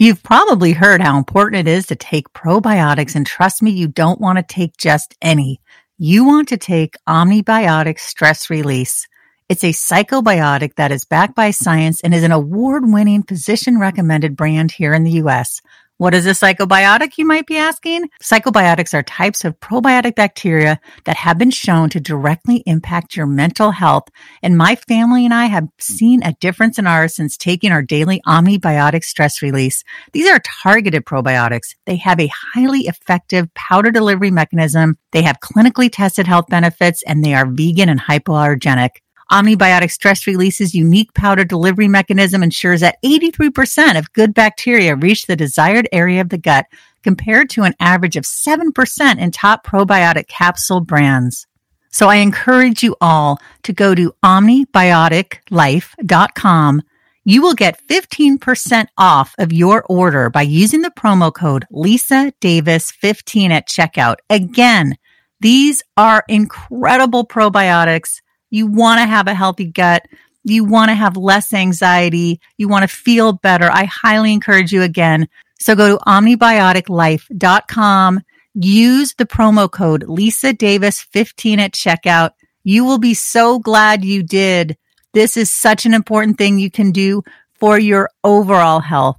You've probably heard how important it is to take probiotics, and trust me, you don't want to take just any. You want to take Omnibiotic Stress Release. It's a psychobiotic that is backed by science and is an award winning physician recommended brand here in the US. What is a psychobiotic, you might be asking? Psychobiotics are types of probiotic bacteria that have been shown to directly impact your mental health. And my family and I have seen a difference in ours since taking our daily Omnibiotic stress release. These are targeted probiotics. They have a highly effective powder delivery mechanism. They have clinically tested health benefits and they are vegan and hypoallergenic. Omnibiotic stress release's unique powder delivery mechanism ensures that 83% of good bacteria reach the desired area of the gut compared to an average of 7% in top probiotic capsule brands. So I encourage you all to go to omnibioticlife.com. You will get 15% off of your order by using the promo code Lisa Davis 15 at checkout. Again, these are incredible probiotics you want to have a healthy gut. You want to have less anxiety. You want to feel better. I highly encourage you again. So go to omnibioticlife.com. Use the promo code Lisa Davis 15 at checkout. You will be so glad you did. This is such an important thing you can do for your overall health.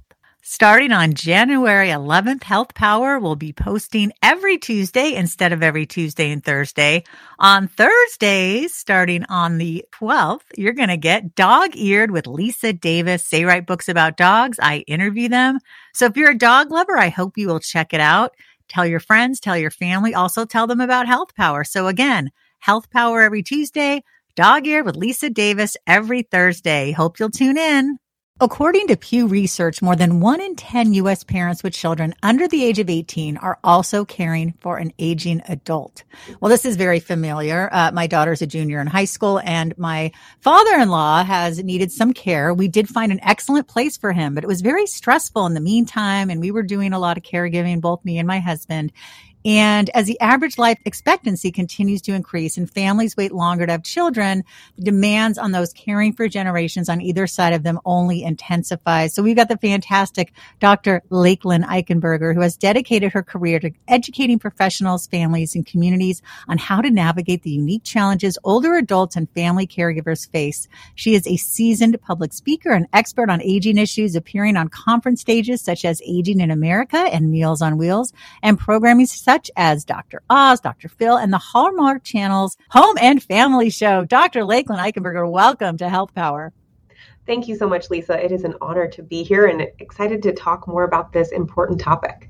Starting on January 11th, Health Power will be posting every Tuesday instead of every Tuesday and Thursday. On Thursdays, starting on the 12th, you're going to get Dog Eared with Lisa Davis. They write books about dogs. I interview them. So if you're a dog lover, I hope you will check it out. Tell your friends, tell your family, also tell them about Health Power. So again, Health Power every Tuesday, Dog Eared with Lisa Davis every Thursday. Hope you'll tune in. According to Pew Research, more than one in 10 U.S. parents with children under the age of 18 are also caring for an aging adult. Well, this is very familiar. Uh, my daughter's a junior in high school and my father-in-law has needed some care. We did find an excellent place for him, but it was very stressful in the meantime. And we were doing a lot of caregiving, both me and my husband. And as the average life expectancy continues to increase and families wait longer to have children, the demands on those caring for generations on either side of them only intensify. So we've got the fantastic Dr. Lakelyn Eichenberger, who has dedicated her career to educating professionals, families, and communities on how to navigate the unique challenges older adults and family caregivers face. She is a seasoned public speaker and expert on aging issues, appearing on conference stages such as Aging in America and Meals on Wheels, and programming such as Dr. Oz, Dr. Phil, and the Hallmark Channel's Home and Family Show. Dr. Lakelyn Eichenberger, welcome to Health Power. Thank you so much, Lisa. It is an honor to be here and excited to talk more about this important topic.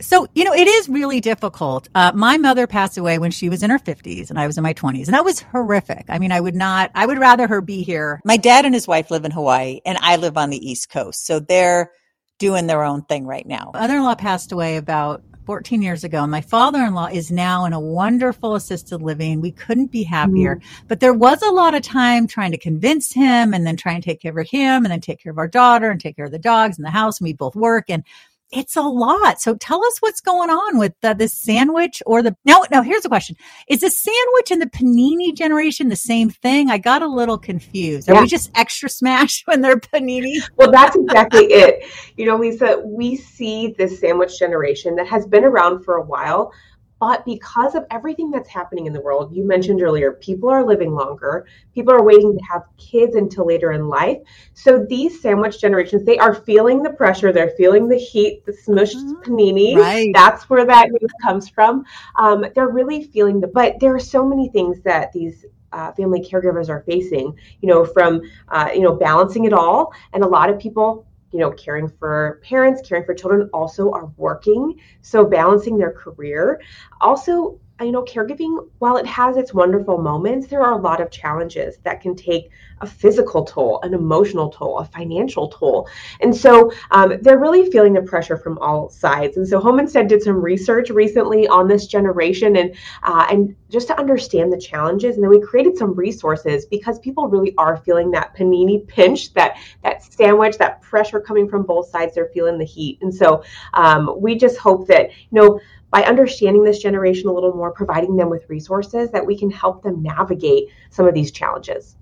So, you know, it is really difficult. Uh, my mother passed away when she was in her 50s and I was in my 20s, and that was horrific. I mean, I would not, I would rather her be here. My dad and his wife live in Hawaii, and I live on the East Coast. So they're doing their own thing right now. Mother in law passed away about 14 years ago. My father-in-law is now in a wonderful assisted living. We couldn't be happier, mm-hmm. but there was a lot of time trying to convince him and then try and take care of him and then take care of our daughter and take care of the dogs and the house. And we both work and it's a lot. So tell us what's going on with the, the sandwich or the now. Now here's a question: Is the sandwich and the panini generation the same thing? I got a little confused. Are yeah. we just extra smash when they're panini? Well, that's exactly it. You know, Lisa, we see this sandwich generation that has been around for a while, but because of everything that's happening in the world, you mentioned earlier, people are living longer. People are waiting to have kids until later in life. So these sandwich generations, they are feeling the pressure. They're feeling the heat, the smushed mm-hmm. panini. Right. That's where that news comes from. Um, they're really feeling the, but there are so many things that these uh, family caregivers are facing, you know, from, uh, you know, balancing it all. And a lot of people you know, caring for parents, caring for children also are working. So balancing their career. Also, you know, caregiving, while it has its wonderful moments, there are a lot of challenges that can take a physical toll, an emotional toll, a financial toll. And so um, they're really feeling the pressure from all sides. And so Home Instead did some research recently on this generation and uh, and just to understand the challenges. And then we created some resources because people really are feeling that panini pinch, that that sandwich, that pressure coming from both sides. They're feeling the heat. And so um, we just hope that, you know, by understanding this generation a little more, providing them with resources that we can help them navigate some of these challenges.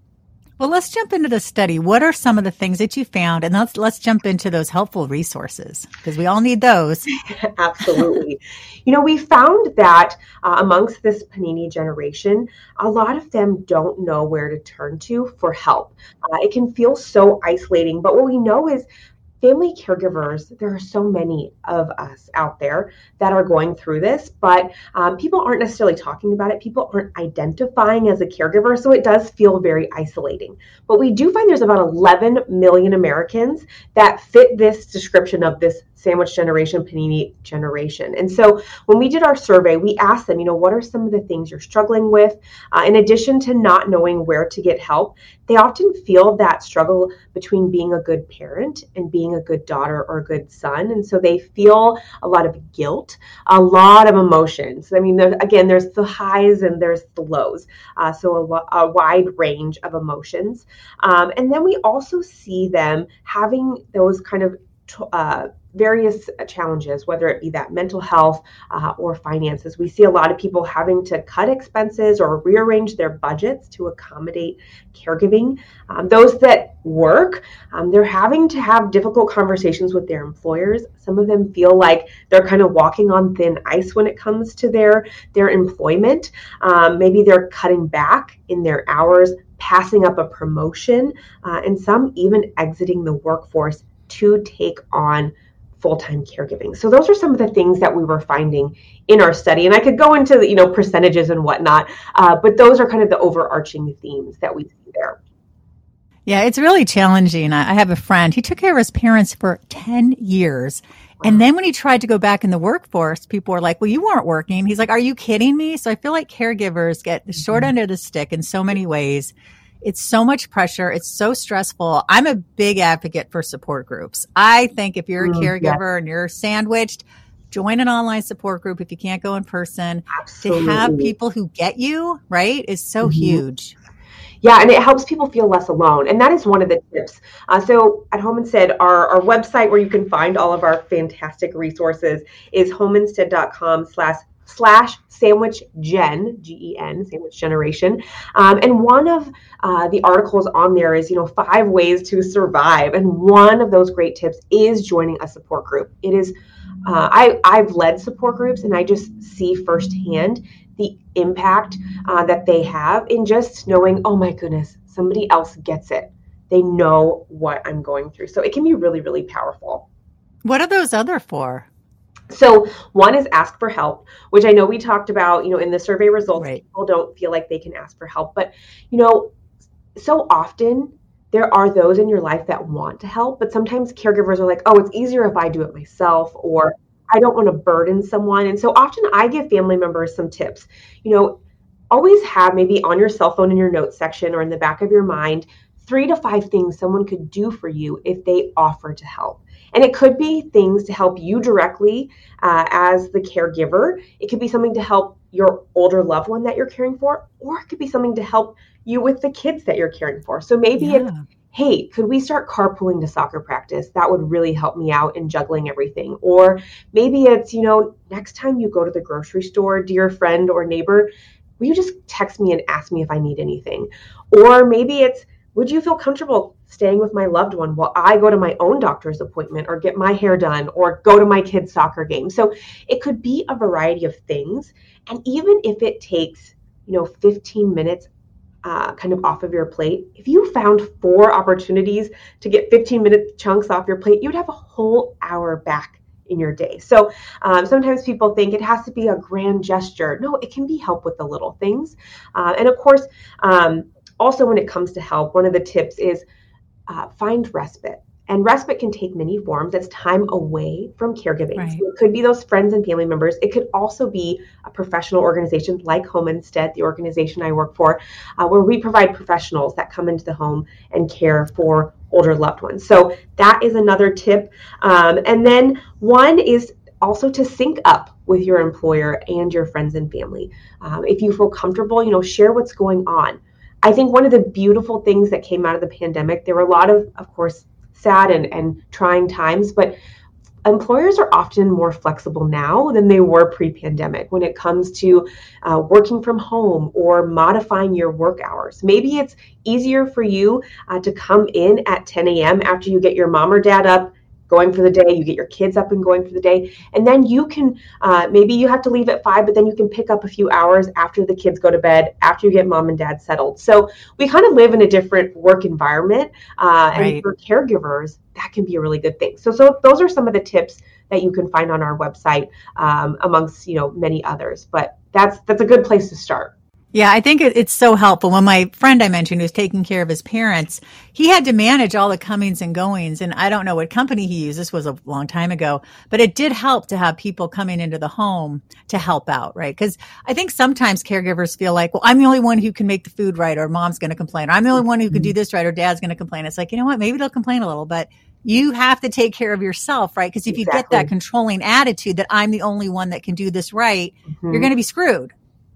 Well, let's jump into the study. What are some of the things that you found? And let's let's jump into those helpful resources because we all need those. Absolutely. you know, we found that uh, amongst this Panini generation, a lot of them don't know where to turn to for help. Uh, it can feel so isolating, but what we know is family caregivers, there are so many of us out there that are going through this, but um, people aren't necessarily talking about it. People aren't identifying as a caregiver, so it does feel very isolating. But we do find there's about 11 million Americans that fit this description of this sandwich generation, panini generation. And so when we did our survey, we asked them, you know, what are some of the things you're struggling with? Uh, in addition to not knowing where to get help, they often feel that struggle between being a good parent and being a good daughter or a good son. And so they feel a lot of guilt, a lot of emotions. I mean, again, there's the highs and there's the lows. Uh, so a, a, wide range of emotions. Um, and then we also see them having those kind of uh, various challenges, whether it be that mental health uh, or finances. We see a lot of people having to cut expenses or rearrange their budgets to accommodate caregiving. Um, those that work, um, they're having to have difficult conversations with their employers. Some of them feel like they're kind of walking on thin ice when it comes to their their employment. Um, maybe they're cutting back in their hours, passing up a promotion, uh, and some even exiting the workforce to take on full-time caregiving. So those are some of the things that we were finding in our study, and I could go into you know percentages and whatnot, uh, but those are kind of the overarching themes that we see there. Yeah, it's really challenging. I have a friend. He took care of his parents for ten years. And then when he tried to go back in the workforce, people were like, well, you weren't working. He's like, are you kidding me? So I feel like caregivers get the short mm-hmm. end of the stick in so many ways. It's so much pressure. It's so stressful. I'm a big advocate for support groups. I think if you're a mm, caregiver yeah. and you're sandwiched, join an online support group if you can't go in person. Absolutely. To have people who get you, right, is so mm-hmm. huge. Yeah, and it helps people feel less alone. And that is one of the tips. Uh, so at Home Instead, our, our website where you can find all of our fantastic resources is homeinstead.com slash slash sandwich gen gen sandwich generation. Um, and one of uh, the articles on there is you know five ways to survive. And one of those great tips is joining a support group. It is uh, I, i've led support groups and i just see firsthand the impact uh, that they have in just knowing oh my goodness somebody else gets it. They know what i'm going through. So it can be really really powerful. What are those other for so one is ask for help, which I know we talked about, you know, in the survey results, right. people don't feel like they can ask for help. But, you know, so often there are those in your life that want to help, but sometimes caregivers are like, oh, it's easier if I do it myself, or I don't want to burden someone. And so often I give family members some tips. You know, always have maybe on your cell phone in your notes section or in the back of your mind three to five things someone could do for you if they offer to help. And it could be things to help you directly uh, as the caregiver. It could be something to help your older loved one that you're caring for, or it could be something to help you with the kids that you're caring for. So maybe yeah. it's, hey, could we start carpooling to soccer practice? That would really help me out in juggling everything. Or maybe it's, you know, next time you go to the grocery store, dear friend or neighbor, will you just text me and ask me if I need anything? Or maybe it's, would you feel comfortable staying with my loved one while I go to my own doctor's appointment or get my hair done or go to my kid's soccer game? So it could be a variety of things. And even if it takes, you know, 15 minutes uh, kind of off of your plate, if you found four opportunities to get 15 minute chunks off your plate, you'd have a whole hour back in your day. So um, sometimes people think it has to be a grand gesture. No, it can be help with the little things. Uh, and of course, um, also when it comes to help, one of the tips is uh, find respite. And respite can take many forms. It's time away from caregiving. Right. So it could be those friends and family members. It could also be a professional organization like Home Instead, the organization I work for, uh, where we provide professionals that come into the home and care for older loved ones. So that is another tip. Um, and then one is also to sync up with your employer and your friends and family. Um, if you feel comfortable, you know, share what's going on. I think one of the beautiful things that came out of the pandemic, there were a lot of, of course, sad and, and trying times, but employers are often more flexible now than they were pre-pandemic when it comes to uh, working from home or modifying your work hours. Maybe it's easier for you uh, to come in at 10 a.m after you get your mom or dad up going for the day you get your kids up and going for the day and then you can uh, maybe you have to leave at five but then you can pick up a few hours after the kids go to bed after you get mom and dad settled. So we kind of live in a different work environment uh, right. and for caregivers that can be a really good thing. So so those are some of the tips that you can find on our website um, amongst you know many others but that's that's a good place to start yeah, I think it, it's so helpful. When my friend I mentioned who's taking care of his parents, he had to manage all the comings and goings. And I don't know what company he used. This was a long time ago, but it did help to have people coming into the home to help out, right? Because I think sometimes caregivers feel like, well, I'm the only one who can make the food right, or mom's going to complain, or I'm the only one who can do mm-hmm. this right, or dad's going to complain. It's like, you know what? Maybe they'll complain a little, but you have to take care of yourself, right? Because if exactly. you get that controlling attitude that I'm the only one that can do this right, mm-hmm. you're going to be screwed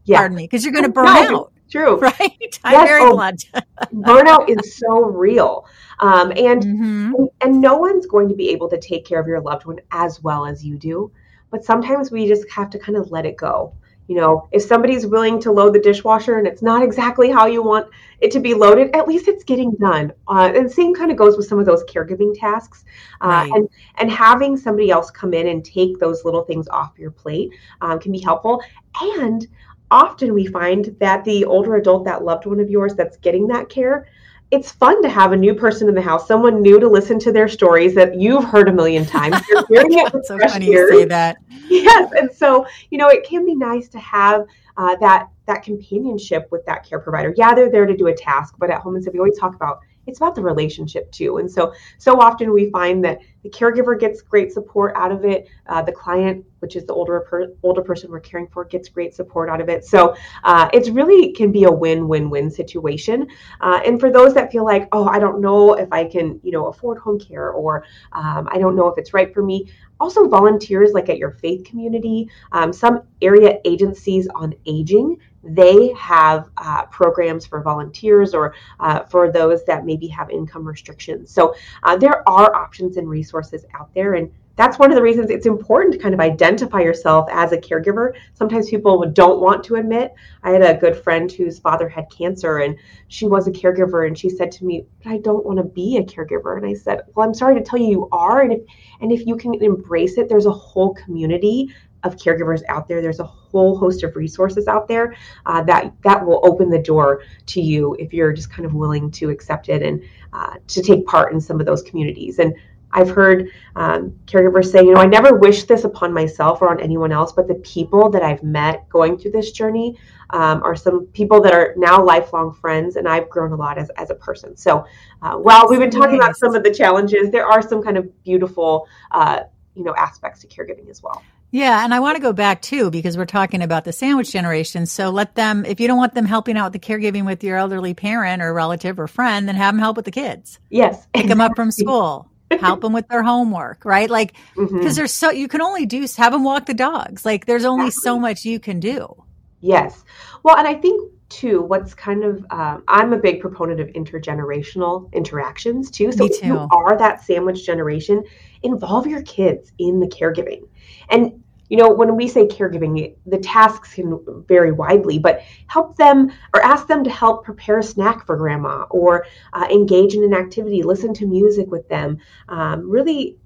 yeah. pardon me, because you're going to burn no, out. True. Right? I'm yes. very oh, blunt. burnout is so real. Um, and, mm-hmm. and and no one's going to be able to take care of your loved one as well as you do. But sometimes we just have to kind of let it go. You know, if somebody's willing to load the dishwasher and it's not exactly how you want it to be loaded, at least it's getting done. Uh, and the same kind of goes with some of those caregiving tasks. Uh, right. And and having somebody else come in and take those little things off your plate um, can be helpful. And often we find that the older adult, that loved one of yours that's getting that care, it's fun to have a new person in the house, someone new to listen to their stories that you've heard a million times. You're hearing it so funny ears. you say that. Yes, and so you know it can be nice to have uh, that that companionship with that care provider. Yeah, they're there to do a task, but at home and so we always talk about it's about the relationship too. And so, so often we find that the caregiver gets great support out of it. Uh, the client, which is the older per, older person we're caring for, gets great support out of it. So uh, it's really can be a win-win-win situation. Uh, and for those that feel like, oh, I don't know if I can, you know, afford home care, or um, I don't know if it's right for me. Also, volunteers like at your faith community, um, some area agencies on aging they have uh, programs for volunteers or uh, for those that maybe have income restrictions. So uh, there are options and resources out there. And that's one of the reasons it's important to kind of identify yourself as a caregiver. Sometimes people don't want to admit. I had a good friend whose father had cancer and she was a caregiver and she said to me, "But I don't want to be a caregiver." And I said, "Well, I'm sorry to tell you you are and if and if you can embrace it, there's a whole community of caregivers out there. There's a whole host of resources out there uh, that that will open the door to you if you're just kind of willing to accept it and uh, to take part in some of those communities. And I've heard um, caregivers say, you know, I never wish this upon myself or on anyone else, but the people that I've met going through this journey um, are some people that are now lifelong friends, and I've grown a lot as, as a person. So uh, while we've been talking about some of the challenges, there are some kind of beautiful, uh, you know, aspects to caregiving as well. Yeah, and I want to go back too because we're talking about the sandwich generation. So let them, if you don't want them helping out with the caregiving with your elderly parent or relative or friend, then have them help with the kids. Yes, pick them up from school, help them with their homework, right? Like because mm-hmm. there's so you can only do have them walk the dogs. Like there's only exactly. so much you can do. Yes, well, and I think too what's kind of um, i'm a big proponent of intergenerational interactions too so too. if you are that sandwich generation involve your kids in the caregiving and you know, when we say caregiving, the tasks can vary widely, but help them or ask them to help prepare a snack for grandma or uh, engage in an activity, listen to music with them. Um, really,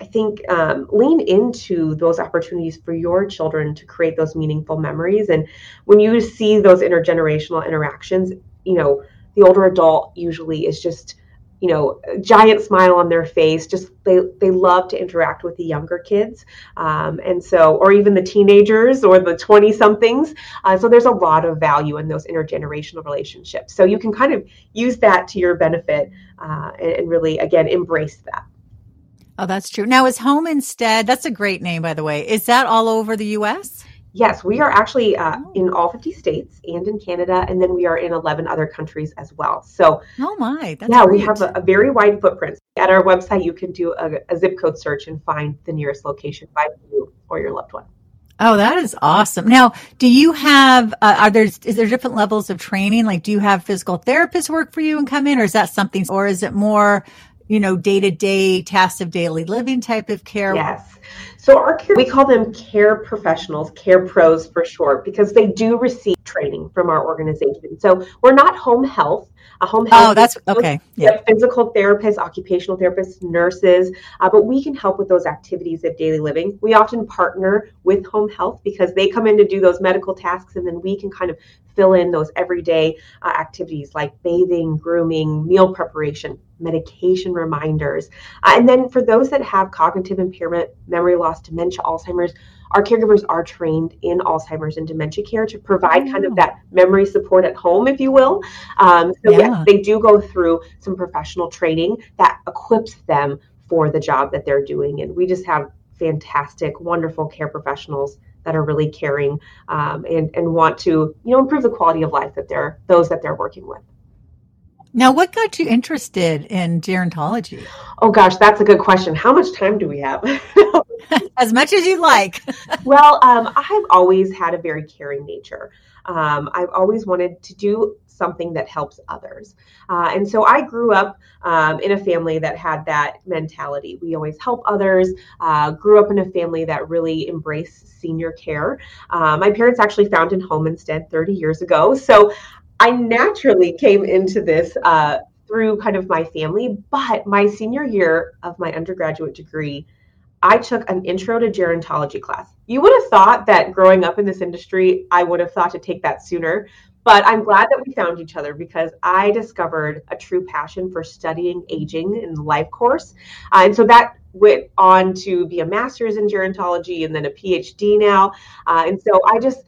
I think um, lean into those opportunities for your children to create those meaningful memories. And when you see those intergenerational interactions, you know, the older adult usually is just you know, giant smile on their face. Just they they love to interact with the younger kids, um, and so or even the teenagers or the twenty somethings. Uh, so there's a lot of value in those intergenerational relationships. So you can kind of use that to your benefit uh, and, and really again embrace that. Oh, that's true. Now, is Home Instead? That's a great name, by the way. Is that all over the U.S.? Yes, we are actually uh, oh. in all 50 states and in Canada, and then we are in 11 other countries as well. So, oh my, yeah, great. we have a, a, very wide footprint. At our website, you can do a, a, zip code search and find the nearest location by you or your loved one. Oh, that is awesome. Now, do you have, uh, are there, is there different levels of training? Like, do you have physical therapists work for you and come in, or is that something, or is it more you know, day to day tasks of daily living type of care? Yes. So our care, we call them care professionals, care pros for short, because they do receive training from our organization. So we're not home health. A home health. Oh, that's okay. Yeah. Physical therapists, occupational therapists, nurses, uh, but we can help with those activities of daily living. We often partner with home health because they come in to do those medical tasks, and then we can kind of fill in those everyday uh, activities like bathing, grooming, meal preparation, medication reminders. Uh, and then for those that have cognitive impairment, memory loss, dementia, Alzheimer's, our caregivers are trained in Alzheimer's and dementia care to provide kind of oh. that memory support at home, if you will. Um, so, yeah. yes, they do go through some professional training that equips them for the job that they're doing. And we just have fantastic, wonderful care professionals that are really caring um, and, and want to, you know, improve the quality of life that they're those that they're working with. Now, what got you interested in gerontology? Oh gosh, that's a good question. How much time do we have? as much as you like. well, um, I've always had a very caring nature. Um, I've always wanted to do something that helps others. Uh, and so I grew up um, in a family that had that mentality. We always help others, uh, grew up in a family that really embraced senior care. Uh, my parents actually founded Home Instead 30 years ago. So I naturally came into this uh, through kind of my family, but my senior year of my undergraduate degree, I took an intro to gerontology class. You would have thought that growing up in this industry, I would have thought to take that sooner, but I'm glad that we found each other because I discovered a true passion for studying aging in the life course. Uh, and so that went on to be a master's in gerontology and then a PhD now. Uh, and so I just,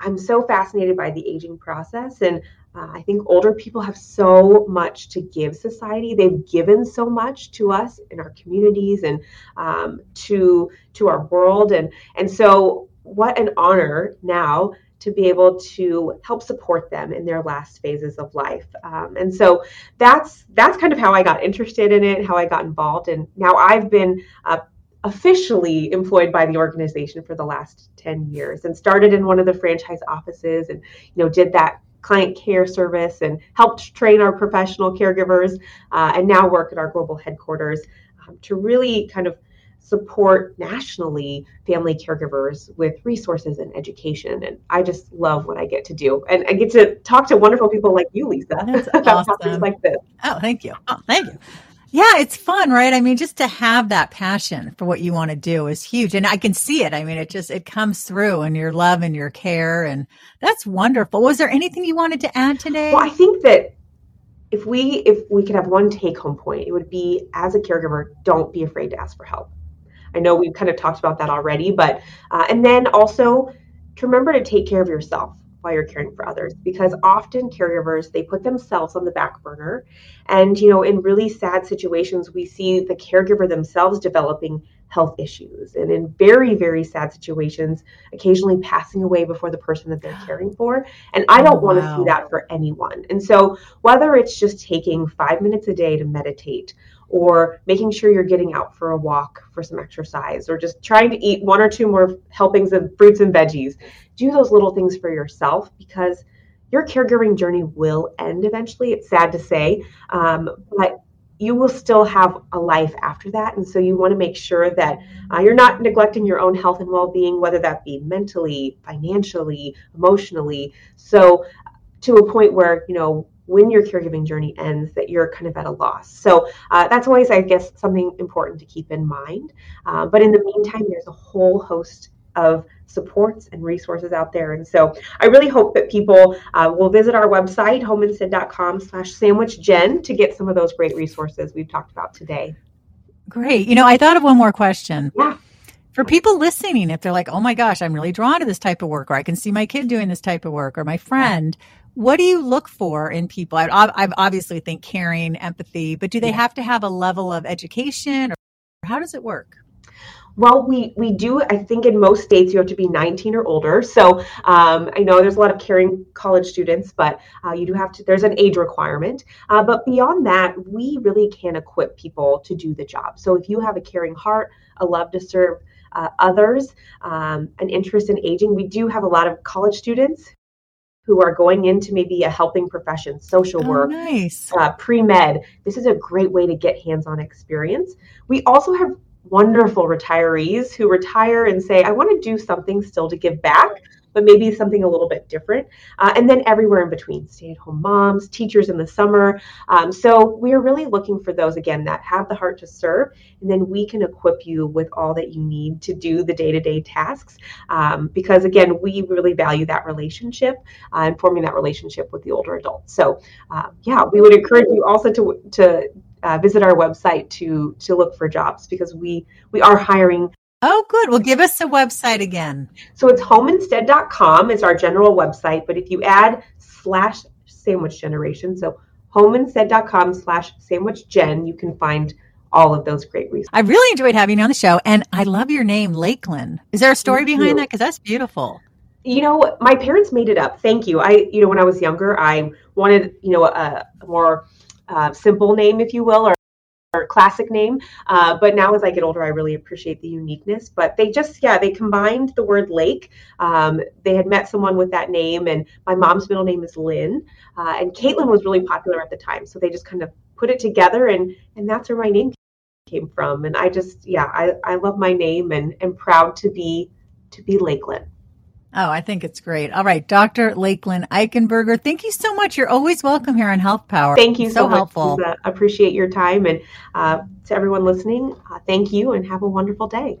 I'm so fascinated by the aging process. And uh, I think older people have so much to give society. They've given so much to us in our communities and um, to to our world. And and so, what an honor now to be able to help support them in their last phases of life. Um, and so that's that's kind of how I got interested in it, how I got involved, and now I've been uh, officially employed by the organization for the last 10 years and started in one of the franchise offices and you know did that client care service and helped train our professional caregivers uh, and now work at our global headquarters um, to really kind of support nationally family caregivers with resources and education. And i just love what i get to do. And i get to talk to wonderful people like you lisa about awesome. topics like this. Oh thank you. Oh thank you yeah, it's fun, right? I mean, just to have that passion for what you want to do is huge. And I can see it. I mean, it just, it comes through and your love and your care. And that's wonderful. Was there anything you wanted to add today? Well, I think that if we, if we could have one take home point, it would be as a caregiver, don't be afraid to ask for help. I know we've kind of talked about that already, but, uh, and then also to remember to take care of yourself while you're caring for others because often caregivers they put themselves on the back burner. And you know in really sad situations we see the caregiver themselves developing health issues. And in very very sad situations occasionally passing away before the person that they're caring for. And i don't oh, want to see that for anyone. And so whether it's just taking 5 minutes a day to meditate or making sure you're getting out for a walk for some exercise or just trying to eat one or two more helpings of fruits and veggies do those little things for yourself because your caregiving journey will end eventually. It's sad to say, um, but you will still have a life after that. And so you want to make sure that uh, you're not neglecting your own health and well being, whether that be mentally, financially, emotionally. So, to a point where, you know, when your caregiving journey ends, that you're kind of at a loss. So, uh, that's always, I guess, something important to keep in mind. Uh, but in the meantime, there's a whole host of supports and resources out there. And so I really hope that people uh, will visit our website, homeinstead.com slash sandwichgen to get some of those great resources we've talked about today. Great. You know, I thought of one more question. Yeah. For people listening, if they're like, oh my gosh, I'm really drawn to this type of work, or I can see my kid doing this type of work, or my friend, what do you look for in people? I, I obviously think caring, empathy, but do they have to have a level of education, or how does it work? well, we we do. I think in most states you have to be 19 or older. So um, I know there's a lot of caring college students, but uh, you do have to. There's an age requirement. Uh, but beyond that, we really can equip people to do the job. So if you have a caring heart, a love to serve uh, others, um, an interest in aging, we do have a lot of college students who are going into maybe a helping profession, social Oh, work, nice. uh, pre med. This is a great way to get hands on experience. We also have wonderful retirees who retire and say, I want to do something still to give back, but maybe something a little bit different. Uh, and then everywhere in between stay at home moms, teachers in the summer. Um, so we are really looking for those, again, that have the heart to serve. And then we can equip you with all that you need to do the day to day tasks. Um, because, again, we really value that relationship uh, and forming that relationship with the older adults. So, uh, yeah, we would encourage you also to, to uh, visit our website to to look for jobs because we we are hiring Oh, good. Well, give us the website again. so it's homeinstead.com is our general website, but if you add slash sandwich generation, so homeinstead.com slash sandwich gen, you can find all of those great resources. I really enjoyed having you on the show, and I love your name, Lakelyn. Is there a story Thank you. behind that? Because that's beautiful. You know, my parents made it up. Thank you. I, you know, when I was younger, I wanted, you know, a, a more uh, simple name, if you will, or, or classic name. Uh, but now as I get older, I really appreciate the uniqueness. But they just, yeah, they combined the word lake. Um, they had met someone with that name, and my mom's middle name is Lynn, uh, and Caitlin was really popular at the time. So they just kind of put it together, and and that's where my name came from. And I just, yeah, I, I love my name and am proud to be to be Lakelyn. Oh, I think it's great. All right, Dr. Lakelyn Eichenberger, thank you so much. You're always welcome here on Health Power. Thank you so, so much. helpful. Lisa. appreciate your time. And uh, to everyone listening, uh, thank you and have a wonderful day.